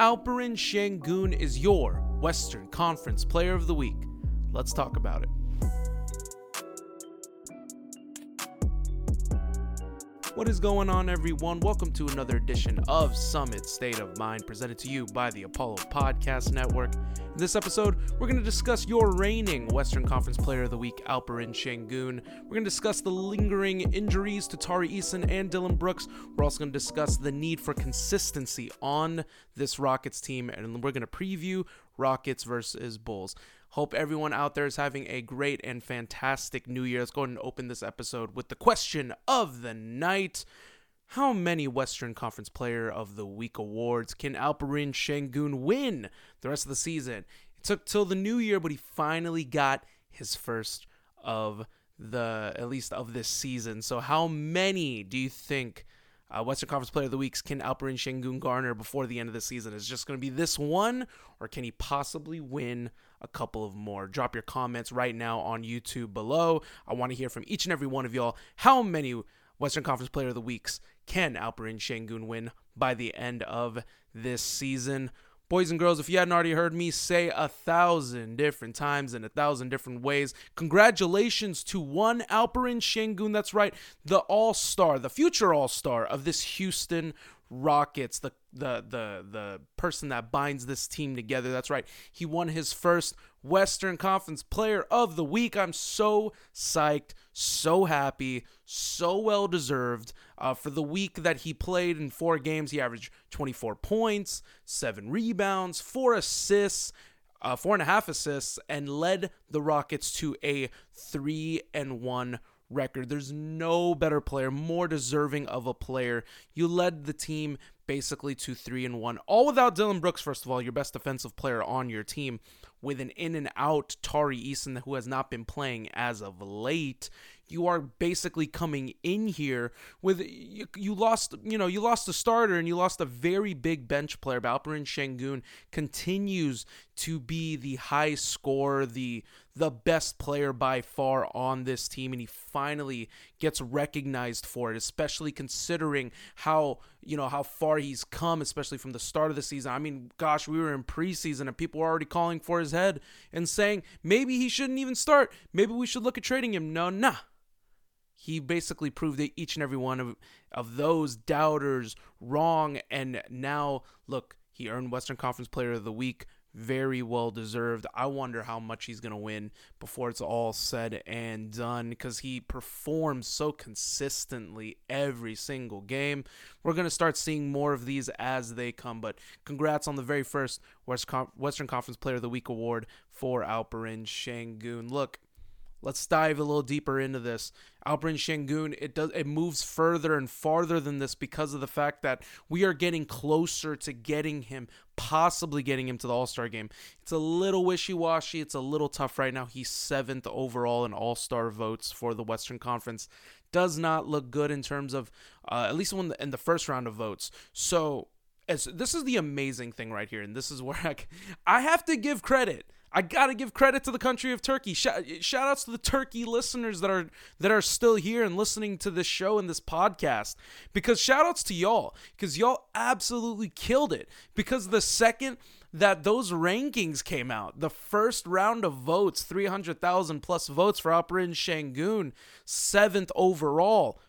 Alperen Sengun is your Western Conference Player of the Week. Let's talk about it. What is going on, everyone? Welcome to another edition of Summit State of Mind, presented to you by the Apollo Podcast Network. In this episode, we're going to discuss your reigning Western Conference Player of the Week, Alperen Sengun. We're going to discuss the lingering injuries to Tari Eason and Dillon Brooks. We're also going to discuss the need for consistency on this Rockets team, and we're going to preview Rockets versus Bulls. Hope everyone out there is having a great and fantastic new year. Let's go ahead and open this episode with the question of the night. How many Western Conference Player of the Week awards can Alperen Sengun win the rest of the season? It took till the new year, but he finally got his first of the at least of this season. So how many do you think uh, Western Conference Player of the Weeks can Alperen Sengun garner before the end of the season? Is just going to be this one, or can he possibly win a couple of more? Drop your comments right now on YouTube below. I want to hear from each and every one of y'all. How many Western Conference Player of the Weeks can Alperen Sengun win by the end of this season? Boys and girls, if you hadn't already heard me say a thousand different times in a thousand different ways, congratulations to one Alperen Sengun. That's right, the all star, the future all star of this Houston Rockets, the the the the person that binds this team together. That's right. He won his first Western Conference Player of the Week. I'm so psyched, so happy, so well deserved. Uh, for the week that he played in four games, he averaged 24 points, seven rebounds, four assists. Uh, four and a half assists and led the Rockets to a three and one record. There's no better player, more deserving of a player. You led the team basically to three and one, all without Dillon Brooks. First of all, your best defensive player on your team, with an in and out Tari Eason who has not been playing as of late you are basically coming in here with you, you lost you know you lost a starter and you lost a very big bench player. But Alperen Sengun continues to be the high scorer, the the best player by far on this team, and he finally gets recognized for it, especially considering how you know how far he's come, especially from the start of the season. I mean, gosh, we were in preseason and people were already calling for his head and saying maybe he shouldn't even start. Maybe we should look at trading him. No, nah he basically proved that each and every one of, of those doubters wrong. And now, look, he earned Western Conference Player of the Week. Very well deserved. I wonder how much he's going to win before it's all said and done because he performs so consistently every single game. We're going to start seeing more of these as they come, but congrats on the very first Western Conference Player of the Week award for Alperen Sengun. Look, Let's dive a little deeper into this. Alperen Sengun, it does it moves further and farther than this because of the fact that we are getting closer to getting him, possibly getting him to the All-Star game. It's a little wishy-washy. It's a little tough right now. He's seventh overall in All-Star votes for the Western Conference. Does not look good in terms of uh, at least when the, in the first round of votes. So as this is the amazing thing right here, and this is where I, I have to give credit I gotta give credit to the country of Turkey. Shout, shout outs to the Turkey listeners that are that are still here and listening to this show and this podcast. Because shout outs to y'all, because y'all absolutely killed it. Because the second that those rankings came out, the first round of votes, 300,000 plus votes for Alperen Sengun, seventh overall.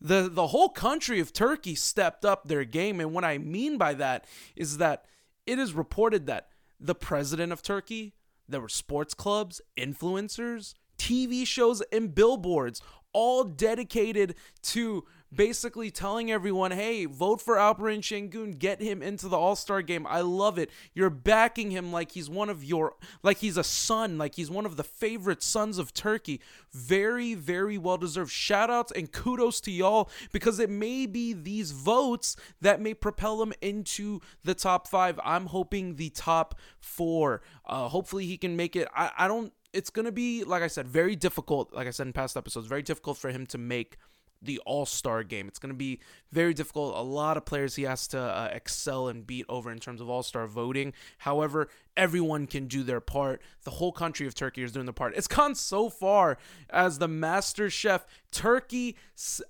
The, the whole country of Turkey stepped up their game. And what I mean by that is that it is reported that the president of Turkey, there were sports clubs, influencers, TV shows, and billboards all dedicated to basically telling everyone, hey, vote for Alperen Sengun, get him into the All Star game. I love it. You're backing him like he's one of your, like he's a son, like he's one of the favorite sons of Turkey. Very, very well deserved. Shout outs and kudos to y'all because it may be these votes that may propel him into the top five. I'm hoping the top four. Uh, hopefully he can make it. I, I don't, it's going to be, like I said, very difficult, like I said in past episodes, very difficult for him to make the All Star game. It's going to be very difficult. A lot of players he has to uh, excel and beat over in terms of All Star voting. However, everyone can do their part. The whole country of Turkey is doing their part. It's gone so far as the Master Chef Turkey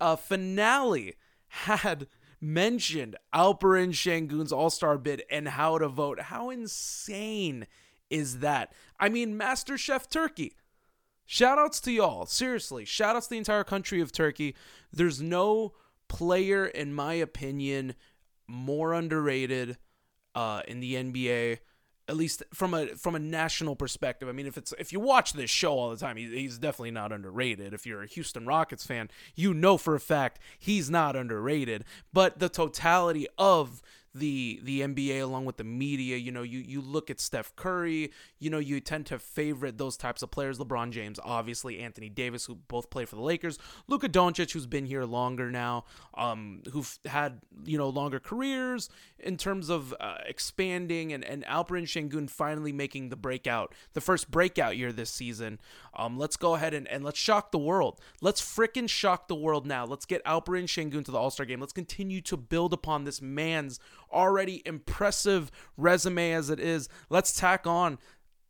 uh, finale had mentioned Alperen Sengun's All Star bid and how to vote. How insane is that? I mean, Master Chef Turkey. Shout outs to y'all. Seriously, shout outs to the entire country of Turkey. There's no player, in my opinion, more underrated uh, in the NBA at least from a from a national perspective. I mean, if it's if you watch this show all the time, he, he's definitely not underrated. If you're a Houston Rockets fan, you know for a fact he's not underrated. But the totality of the the NBA along with the media. You know, you you look at Steph Curry. You know, you tend to favorite those types of players. LeBron James, obviously, Anthony Davis, who both play for the Lakers. Luka Doncic, who's been here longer now, um, who've had you know longer careers in terms of uh, expanding, and and Alperen Sengun finally making the breakout, the first breakout year this season. Um, let's go ahead and, and let's shock the world. Let's freaking shock the world now. Let's get Alperen Sengun to the All Star game. Let's continue to build upon this man's already impressive resume as it is. Let's tack on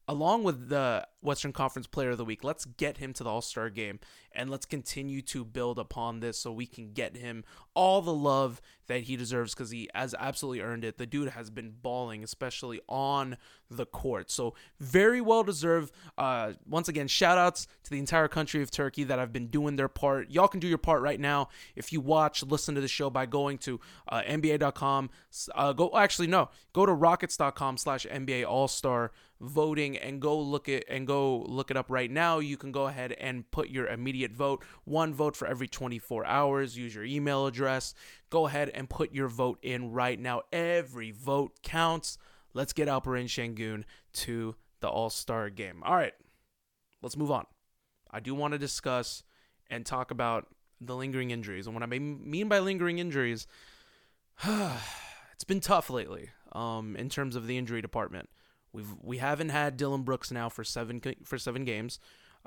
along with the Western Conference Player of the Week, let's get him to the All Star game and let's continue to build upon this so we can get him all the love that he deserves because he has absolutely earned it. The dude has been balling, especially on the court. So, very well deserved. Uh, once again, shout outs to the entire country of Turkey that have been doing their part. Y'all can do your part right now if you watch, listen to the show by going to uh, NBA.com. Uh, go, actually, no, go to rockets.com slash NBA All Star voting and go look at and go look it up right now. You can go ahead and put your immediate vote. One vote for every 24 hours. Use your email address. Go ahead and put your vote in right now. Every vote counts. Let's get Alperen Sengun to the All Star game. All right, let's move on. I do want to discuss and talk about the lingering injuries. And what I mean by lingering injuries, it's been tough lately um, in terms of the injury department. We've we haven't had Dillon Brooks now for seven for seven games.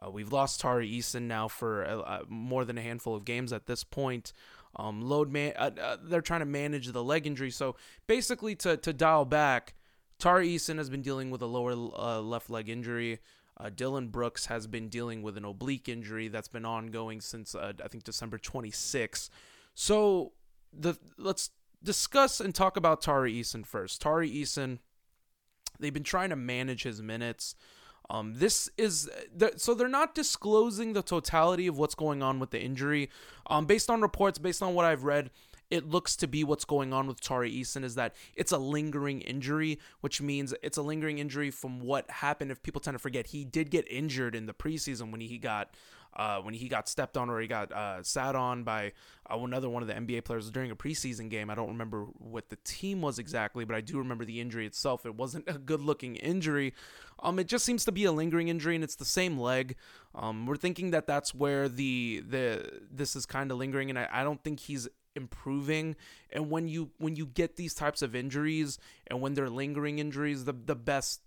Uh, we've lost Tari Eason now for uh, uh, more than a handful of games at this point. Um, load man, uh, uh, they're trying to manage the leg injury. So basically, to to dial back, Tari Eason has been dealing with a lower uh, left leg injury. Dillon Brooks has been dealing with an oblique injury that's been ongoing since I think December 26. So the let's discuss and talk about Tari Eason first. Tari Eason They've been trying to manage his minutes. Um, this is so they're not disclosing the totality of what's going on with the injury. Um, based on reports, based on what I've read, it looks to be what's going on with Tari Eason is that it's a lingering injury, which means it's a lingering injury from what happened. If people tend to forget, he did get injured in the preseason when he got uh, when he got stepped on or he got uh, sat on by uh, another one of the NBA players during a preseason game. I don't remember what the team was exactly, but I do remember the injury itself. It wasn't a good looking injury. Um, it just seems to be a lingering injury, and it's the same leg. Um, we're thinking that that's where the the this is kind of lingering, and I, I don't think he's improving and when you when you get these types of injuries and when they're lingering injuries the the best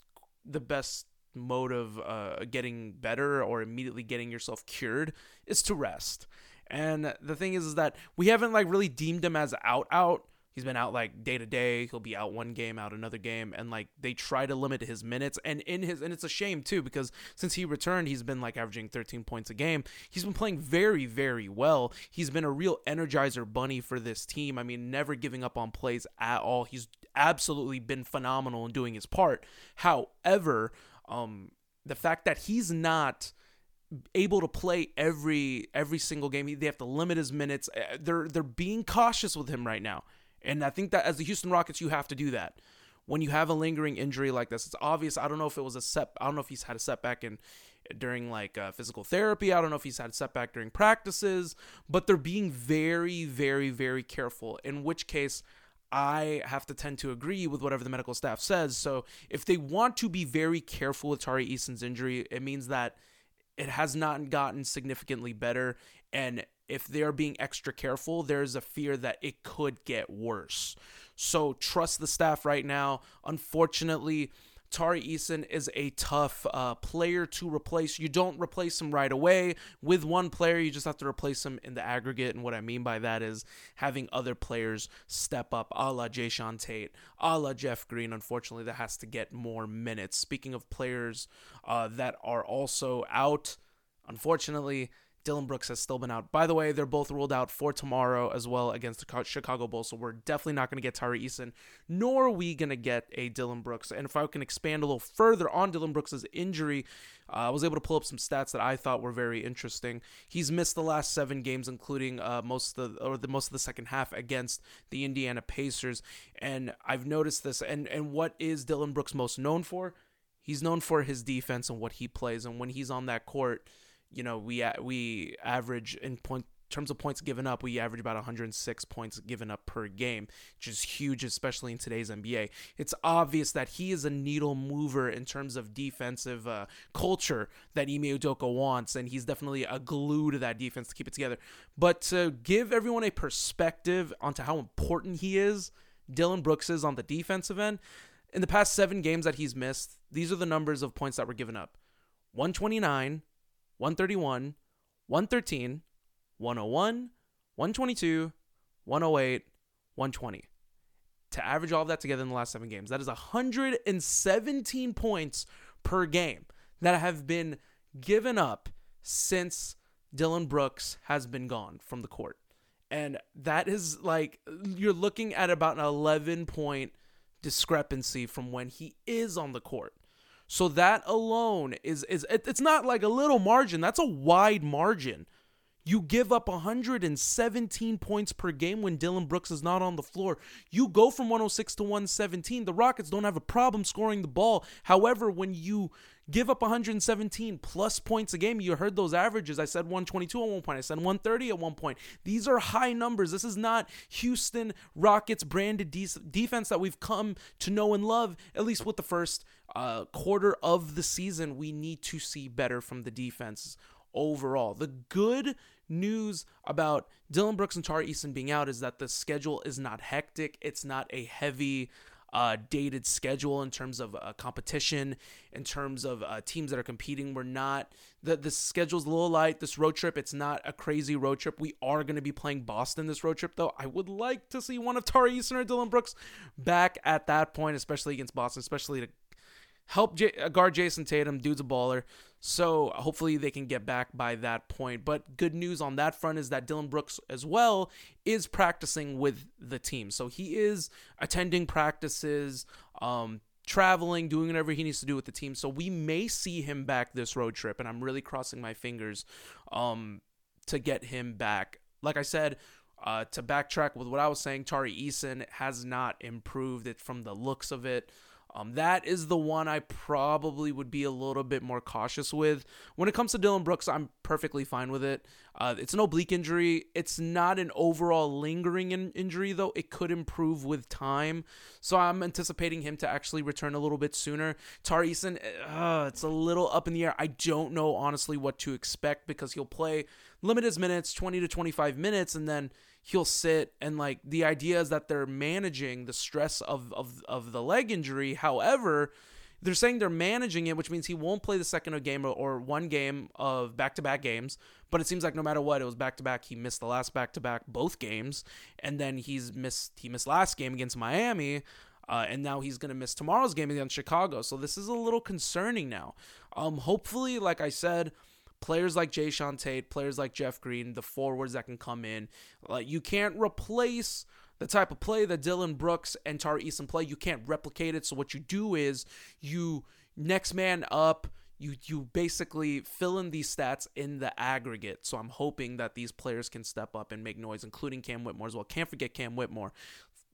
the best mode of uh, getting better or immediately getting yourself cured is to rest. And the thing is, is that we haven't like really deemed him as out out. He's been out like day to day. He'll be out one game, out another game, and like they try to limit his minutes. And in his and it's a shame too because since he returned, he's been like averaging 13 points a game. He's been playing very, very well. He's been a real energizer bunny for this team. I mean, never giving up on plays at all. He's absolutely been phenomenal in doing his part. However, um, the fact that he's not able to play every every single game, they have to limit his minutes. Uh, they're they're being cautious with him right now, and I think that as the Houston Rockets, you have to do that. When you have a lingering injury like this, it's obvious. I don't know if it was a set. I don't know if he's had a setback in during like uh, physical therapy. I don't know if he's had a setback during practices, but they're being very, very, very careful. In which case, I have to tend to agree with whatever the medical staff says. So if they want to be very careful with Tari Eason's injury, it means that it has not gotten significantly better. And if they're being extra careful, there's a fear that it could get worse. So trust the staff right now. Unfortunately, Tari Eason is a tough uh, player to replace. You don't replace him right away with one player. You just have to replace him in the aggregate. And what I mean by that is having other players step up, a la Jae'Sean Tate, a la Jeff Green. Unfortunately, that has to get more minutes. Speaking of players uh, that are also out, unfortunately, Dillon Brooks has still been out. By the way, they're both ruled out for tomorrow as well against the Chicago Bulls. So we're definitely not going to get Tari Eason, nor are we going to get a Dillon Brooks. And if I can expand a little further on Dillon Brooks's injury, uh, I was able to pull up some stats that I thought were very interesting. He's missed the last seven games, including uh, most of the or the most of the second half against the Indiana Pacers. And I've noticed this. And and what is Dillon Brooks most known for? He's known for his defense and what he plays. And when he's on that court you know, we we average in point terms of points given up, we average about 106 points given up per game, which is huge, especially in today's NBA. It's obvious that he is a needle mover in terms of defensive uh, culture that Ime Udoka wants, and he's definitely a glue to that defense to keep it together. But to give everyone a perspective onto how important he is, Dillon Brooks is on the defensive end. In the past seven games that he's missed, these are the numbers of points that were given up 129, 131, 113, 101, 122, 108, 120. To average all of that together in the last seven games, that is 117 points per game that have been given up since Dillon Brooks has been gone from the court. And that is like, you're looking at about an 11 point discrepancy from when he is on the court. So that alone is is it's not like a little margin. That's a wide margin. You give up 117 points per game when Dillon Brooks is not on the floor. You go from 106 to 117. The Rockets don't have a problem scoring the ball. However, when you give up 117 plus points a game, you heard those averages. I said 122 at one point. I said 130 at one point. These are high numbers. This is not Houston Rockets branded de- defense that we've come to know and love, at least with the first uh, quarter of the season. We need to see better from the defense overall. The good news about Dillon Brooks and Tari Eason being out is that the schedule is not hectic. It's not a heavy, uh, dated schedule in terms of uh, competition, in terms of uh, teams that are competing. We're not the the schedule's a little light. This road trip, it's not a crazy road trip. We are going to be playing Boston this road trip, though. I would like to see one of Tari Eason or Dillon Brooks back at that point, especially against Boston, especially to help J- uh, guard Jayson Tatum. Dude's a baller. So hopefully they can get back by that point. But good news on that front is that Dillon Brooks as well is practicing with the team. So he is attending practices, um, traveling, doing whatever he needs to do with the team. So we may see him back this road trip, and I'm really crossing my fingers um, to get him back. Like I said, uh, to backtrack with what I was saying, Tari Eason has not improved it from the looks of it. Um, that is the one I probably would be a little bit more cautious with. When it comes to Dillon Brooks, I'm perfectly fine with it. Uh, it's an oblique injury. It's not an overall lingering in- injury, though. It could improve with time. So I'm anticipating him to actually return a little bit sooner. Tari Eason, uh, it's a little up in the air. I don't know, honestly, what to expect because he'll play limited minutes, 20 to 25 minutes, and then he'll sit and like the idea is that they're managing the stress of of, of the leg injury. However they're saying they're managing it which means he won't play the second game or, one game of back-to-back games. But it seems like no matter what it was back-to-back. He missed the last back-to-back both games and then he's missed he missed last game against miami uh, and now he's going to miss tomorrow's game against chicago. So this is a little concerning now. Um hopefully like i said players like Jae'Sean Tate, players like Jeff Green, the forwards that can come in. Like you can't replace the type of play that Dillon Brooks and Tari Eason play. You can't replicate it. So what you do is you next man up. You you basically fill in these stats in the aggregate. So I'm hoping that these players can step up and make noise, including Cam Whitmore as well. Can't forget Cam Whitmore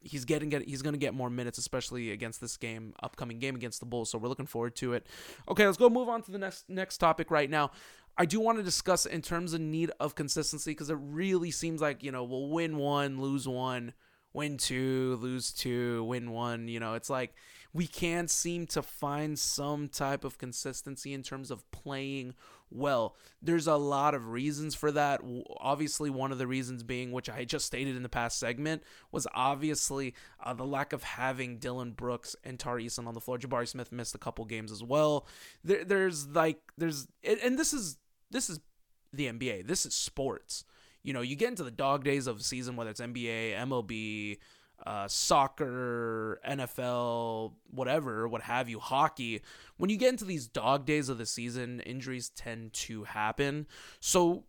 he's getting get he's going to get more minutes especially against this game upcoming game against the bulls so we're looking forward to it okay let's go move on to the next next topic right now I do want to discuss in terms of need of consistency because it really seems like, you know, we'll win one, lose one, win two, lose two, win one. You know, it's like we can't seem to find some type of consistency in terms of playing well. There's a lot of reasons for that. Obviously, one of the reasons being, which I just stated in the past segment, was obviously uh, the lack of having Dillon Brooks and Tari Eason on the floor. Jabari Smith missed a couple games as well. There, there's like, there's, and this is this is the NBA. This is sports. You know, you get into the dog days of season, whether it's NBA, MLB, uh, soccer, NFL, whatever, what have you, hockey. When you get into these dog days of the season, injuries tend to happen. So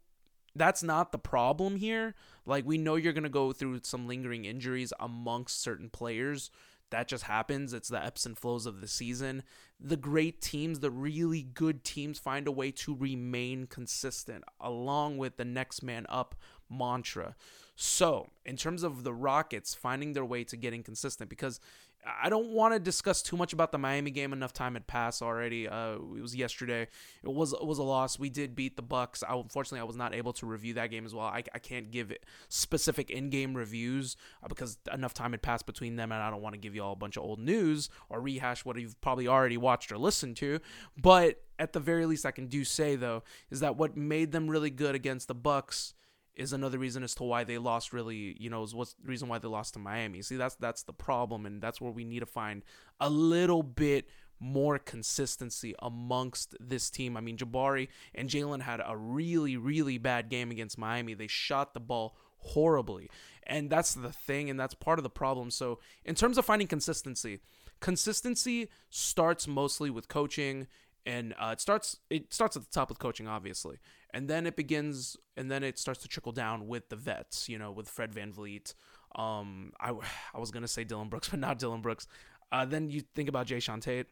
that's not the problem here. Like we know you're going to go through some lingering injuries amongst certain players. That just happens. It's the ebbs and flows of the season. The great teams, the really good teams find a way to remain consistent along with the next man up mantra. So, in terms of the Rockets finding their way to getting consistent because I don't want to discuss too much about the Miami game. Enough time had passed already. Uh, it was yesterday. It was it was a loss. We did beat the Bucks. I, unfortunately, I was not able to review that game as well. I, I can't give specific in-game reviews uh, because enough time had passed between them, and I don't want to give you all a bunch of old news or rehash what you've probably already watched or listened to. But at the very least, I can do say though is that what made them really good against the Bucks is another reason as to why they lost really you know is what's the reason why they lost to Miami. See that's that's the problem and that's where we need to find a little bit more consistency amongst this team. I mean Jabari and Jalen had a really really bad game against Miami. They shot the ball horribly. And that's the thing and that's part of the problem. So in terms of finding consistency, consistency starts mostly with coaching and uh, it starts it starts at the top with coaching obviously. And then it begins and then it starts to trickle down with the vets you know with fred vanvleet um i, I was gonna say dillon brooks but not dillon brooks. Uh, then you think about jae'sean tate.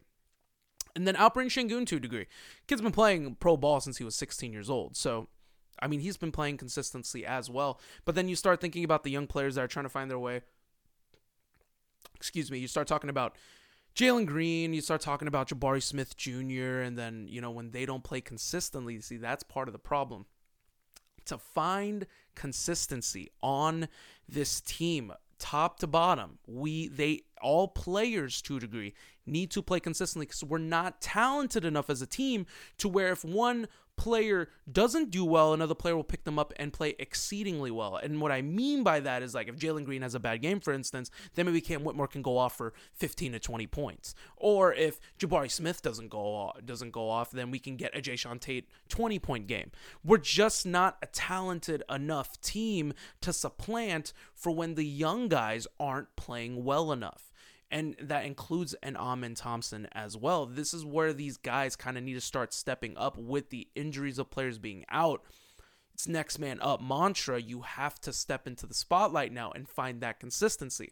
And then alperen Sengun to a degree. Kid's been playing pro ball since he was 16 years old. So i mean he's been playing consistently as well. But then you start thinking about the young players that are trying to find their way. Excuse me you start talking about Jalen Green, you start talking about Jabari Smith Jr., and then, you know, when they don't play consistently, see, that's part of the problem. To find consistency on this team, top to bottom, we, they, all players to a degree need to play consistently because we're not talented enough as a team to where if one player doesn't do well, another player will pick them up and play exceedingly well. And what I mean by that is like if Jalen Green has a bad game, for instance, then maybe Cam Whitmore can go off for 15 to 20 points. Or if Jabari Smith doesn't go off, doesn't go off, then we can get a Jae'Sean Tate 20 point game. We're just not a talented enough team to supplant for when the young guys aren't playing well enough and that includes an Amen Thompson as well. This is where these guys kind of need to start stepping up with the injuries of players being out. It's next man up mantra. You have to step into the spotlight now and find that consistency.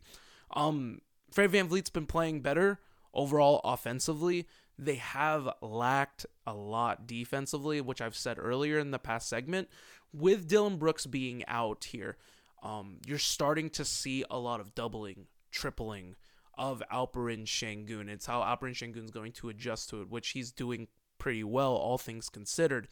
Um, Fred VanVleet's been playing better overall offensively. They have lacked a lot defensively, which I've said earlier in the past segment. With Dillon Brooks being out here, um, you're starting to see a lot of doubling, tripling, of Alperen Sengun. It's how Alperen Sengun is going to adjust to it, which he's doing pretty well, all things considered.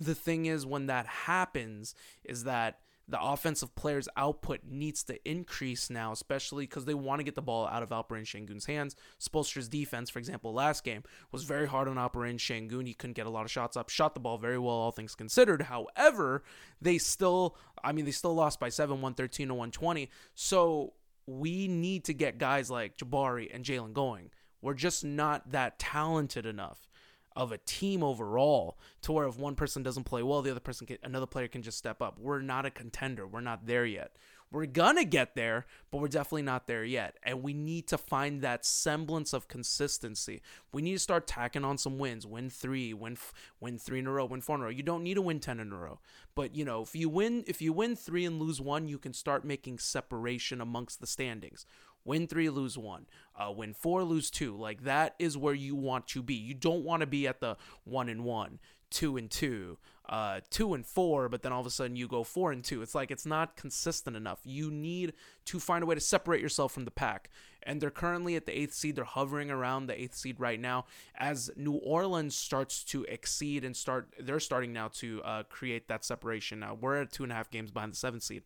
The thing is, when that happens, is that the offensive players' output needs to increase now, especially because they want to get the ball out of Alperen Sengun's hands. Spoelstra's defense, for example, last game was very hard on Alperen Sengun. He couldn't get a lot of shots up, shot the ball very well, all things considered. However, they still, I mean, they still lost by 7, 113 to 120. So we need to get guys like Jabari and Jalen going. We're just not that talented enough of a team overall to where if one person doesn't play well, the other person can, another player can just step up. We're not a contender. We're not there yet. We're gonna get there, but we're definitely not there yet. And we need to find that semblance of consistency. We need to start tacking on some wins. Win three, win f- win three in a row, win four in a row. You don't need to win ten in a row, but you know if you win if you win three and lose one, you can start making separation amongst the standings. Win three, lose one. Uh, win four, lose two. Like that is where you want to be. You don't want to be at the one and one two and two, uh, two and four, but then all of a sudden you go four and two. It's like it's not consistent enough. You need to find a way to separate yourself from the pack. And they're currently at the eighth seed. They're hovering around the eighth seed right now. As New Orleans starts to exceed and start, they're starting now to uh, create that separation. Now we're at two and a half games behind the seventh seed.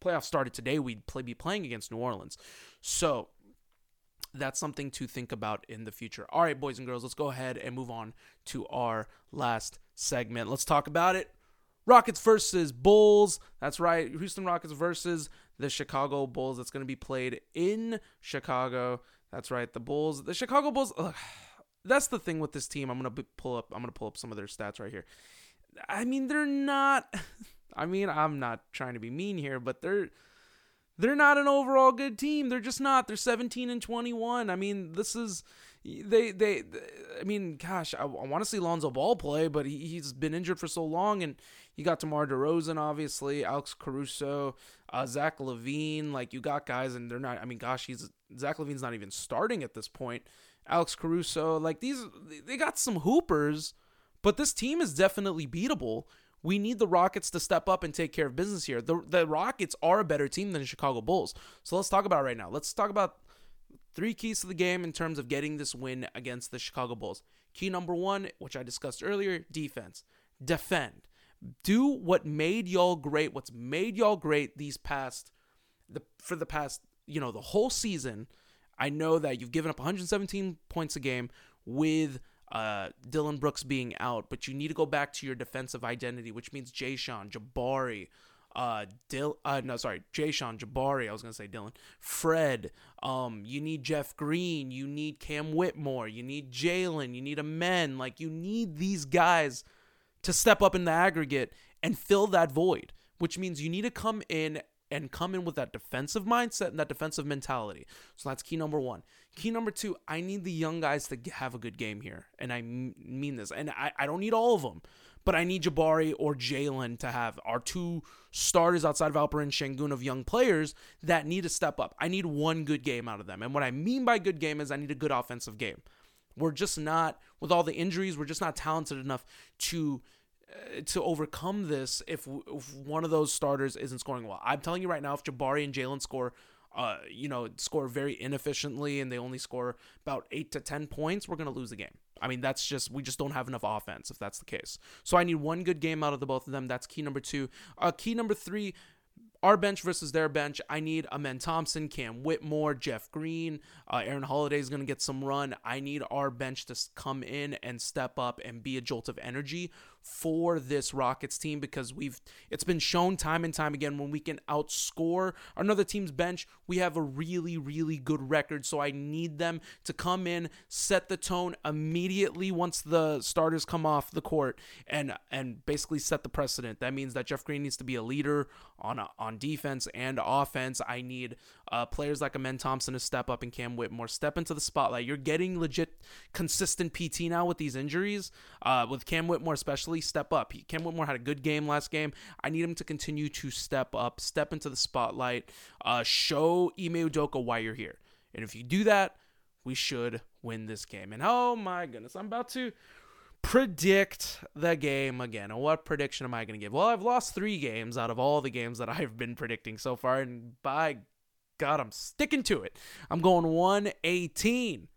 Playoffs started today. We'd play, be playing against New Orleans. So that's something to think about in the future. All right, boys and girls, let's go ahead and move on to our last segment. Let's talk about it. Rockets versus Bulls. That's right. Houston Rockets versus the Chicago Bulls. That's going to be played in Chicago. That's right. The Bulls, the Chicago Bulls. Ugh, that's the thing with this team. I'm going to pull up I'm going to pull up some of their stats right here. I mean, they're not I mean, I'm not trying to be mean here, but they're they're not an overall good team. They're just not. They're 17 and 21. I mean, this is they they, I mean, gosh, I, I want to see Lonzo Ball play, but he, he's been injured for so long, and you got DeMar DeRozan, obviously, Alex Caruso, uh, Zach LaVine. Like you got guys, and they're not. I mean, gosh, he's Zach LaVine's not even starting at this point. Alex Caruso, like these, they got some hoopers, but this team is definitely beatable. We need the Rockets to step up and take care of business here. The the Rockets are a better team than the Chicago Bulls. So let's talk about right now. Let's talk about three keys to the game in terms of getting this win against the Chicago Bulls. Key number one, which I discussed earlier, defense. Defend. Do what made y'all great, what's made y'all great these past the for the past, you know, the whole season. I know that you've given up 117 points a game with uh, Dillon Brooks being out, but you need to go back to your defensive identity, which means Jason, Jabari, uh, Dil, uh, no, sorry, Jason, Jabari. I was gonna say Dillon, Fred. Um, you need Jeff Green. You need Cam Whitmore. You need Jalen. You need Amen. Like you need these guys to step up in the aggregate and fill that void. Which means you need to come in and come in with that defensive mindset and that defensive mentality. So that's key number one. Key number two, I need the young guys to have a good game here. And I mean this. And I, I don't need all of them, but I need Jabari or Jalen to have our two starters outside of Alperen Sengun of young players that need to step up. I need one good game out of them. And what I mean by good game is I need a good offensive game. We're just not, with all the injuries, we're just not talented enough to to overcome this if, if one of those starters isn't scoring well. I'm telling you right now, if Jabari and Jalen score, uh, you know, score very inefficiently and they only score about eight to ten points, we're gonna lose the game. I mean, that's just we just don't have enough offense if that's the case. So I need one good game out of the both of them. That's key number two. Uh, key number three our bench versus their bench, I need Amen Thompson, Cam Whitmore, Jeff Green, uh, Aaron Holiday is going to get some run. I need our bench to come in and step up and be a jolt of energy for this Rockets team because we've it's been shown time and time again when we can outscore another team's bench, we have a really really good record. So I need them to come in, set the tone immediately once the starters come off the court and and basically set the precedent. That means that Jeff Green needs to be a leader on a, on defense and offense. I need uh, players like Amen Thompson to step up and Cam Whitmore step into the spotlight. You're getting legit consistent PT now with these injuries. Uh, with Cam Whitmore especially, step up. He, Cam Whitmore had a good game last game. I need him to continue to step up, step into the spotlight, uh, show Ime Udoka why you're here. And if you do that, we should win this game. And oh my goodness, I'm about to predict the game again. What prediction am I going to give? Well, I've lost three games out of all the games that I've been predicting so far. And by God, I'm sticking to it. I'm going 118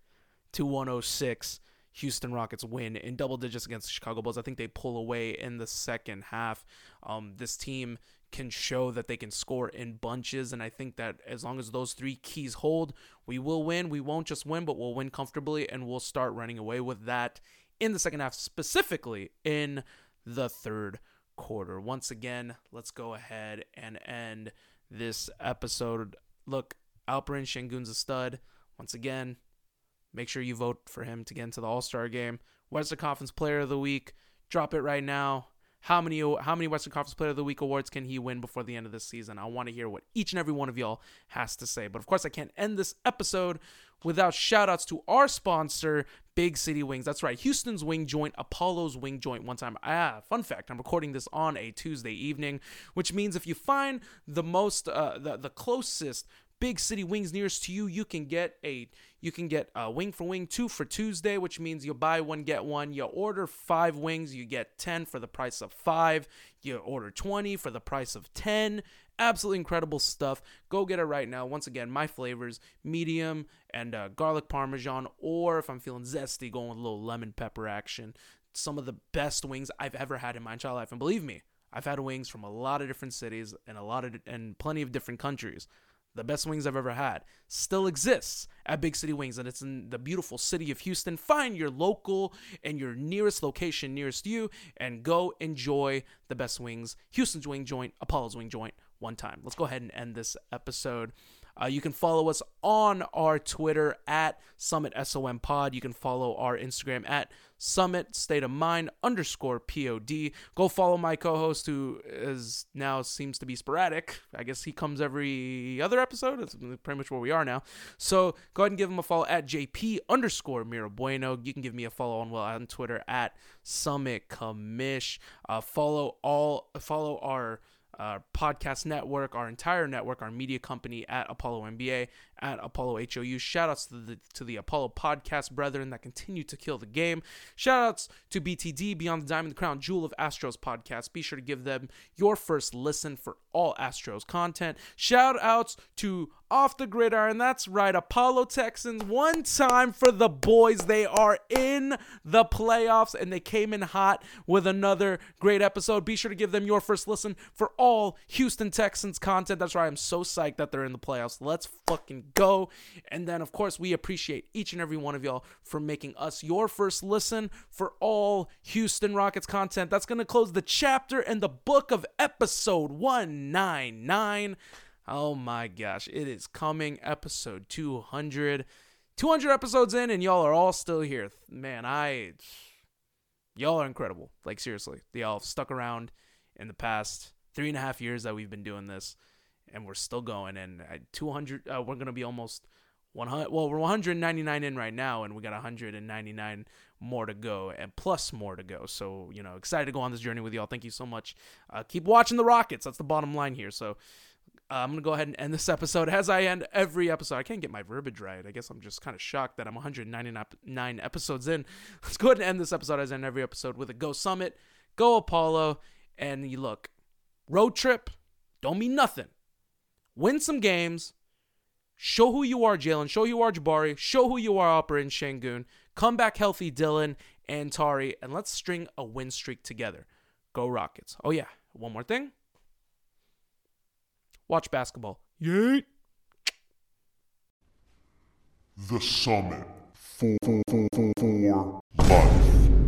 to 106. Houston Rockets win in double digits against the Chicago Bulls. I think they pull away in the second half. Um, this team can show that they can score in bunches, and I think that as long as those three keys hold, we will win. We won't just win, but we'll win comfortably, and we'll start running away with that in the second half, specifically in the third quarter. Once again, let's go ahead and end this episode look, Alperen Sengun's a stud. Once again, make sure you vote for him to get into the All Star game. Western Conference Player of the Week. Drop it right now. How many how many Western Conference Player of the Week awards can he win before the end of this season? I want to hear what each and every one of y'all has to say. But of course, I can't end this episode without shout outs to our sponsor, Big City Wings. That's right, Houston's Wing Joint, Apollo's Wing Joint. One time, ah, fun fact, I'm recording this on a Tuesday evening, which means if you find the most, uh, the, the closest big city wings nearest to you you can get a you can get a wing for wing two for tuesday which means you buy one get one. You order five wings you get 10 for the price of five. You order 20 for the price of 10 absolutely incredible stuff. Go get it right now. Once again my flavors medium and uh, garlic parmesan or if i'm feeling zesty going with a little lemon pepper action. Some of the best wings i've ever had in my entire life. And believe me I've had wings from a lot of different cities and a lot of and plenty of different countries the best wings I've ever had, still exists at Big City Wings, and it's in the beautiful city of Houston. Find your local and your nearest location nearest you and go enjoy the best wings. Houston's Wing Joint, Apollo's Wing Joint, one time. Let's go ahead and end this episode. Uh, you can follow us on our Twitter at Summit SOM Pod. You can follow our Instagram at Summit State of Mind underscore POD. Go follow my co-host who is now seems to be sporadic. I guess he comes every other episode. That's pretty much where we are now. So go ahead and give him a follow at JP underscore Mira Bueno. You can give me a follow on well on Twitter at Summit Commish. Uh, follow all follow our our podcast network, our entire network, our media company at Apollo MBA, at Apollo HOU. Shout outs to the, to the Apollo podcast brethren that continue to kill the game. Shout outs to BTD, Beyond the Diamond, Crown Jewel of Astros podcast. Be sure to give them your first listen for all Astros content. Shout outs to Off the Gridiron. That's right, Apollo Texans. One time for the boys. They are in the playoffs and they came in hot with another great episode. Be sure to give them your first listen for all Houston Texans content. That's right, I'm so psyched that they're in the playoffs. Let's fucking go. And then, of course, we appreciate each and every one of y'all for making us your first listen for all Houston Rockets content. That's going to close the chapter and the book of episode 199. Oh my gosh, it is coming. Episode 200. 200 episodes in, and y'all are all still here. Man, I. Y'all are incredible. Like, seriously. Y'all stuck around in the past three and a half years that we've been doing this and we're still going. And at 200, uh, we're gonna be almost 100. Well, we're 199 in right now, and we got 199 more to go, and plus more to go. So you know, excited to go on this journey with y'all. Thank you so much. Uh, keep watching the Rockets. That's the bottom line here. So. Uh, I'm gonna go ahead and end this episode as I end every episode. I can't get my verbiage right. I guess I'm just kind of shocked that I'm 199 episodes in. Let's go ahead and end this episode as I end every episode with a Go Summit, Go Apollo, and you look, road trip don't mean nothing win some games, show who you are, Jalen, show who you are, Jabari, show who you are, Alperen Sengun, come back healthy, Dillon and Tari, and let's string a win streak together. Go Rockets. Oh, yeah, one more thing. Watch basketball. Yay! The Summit for, for, for, for life.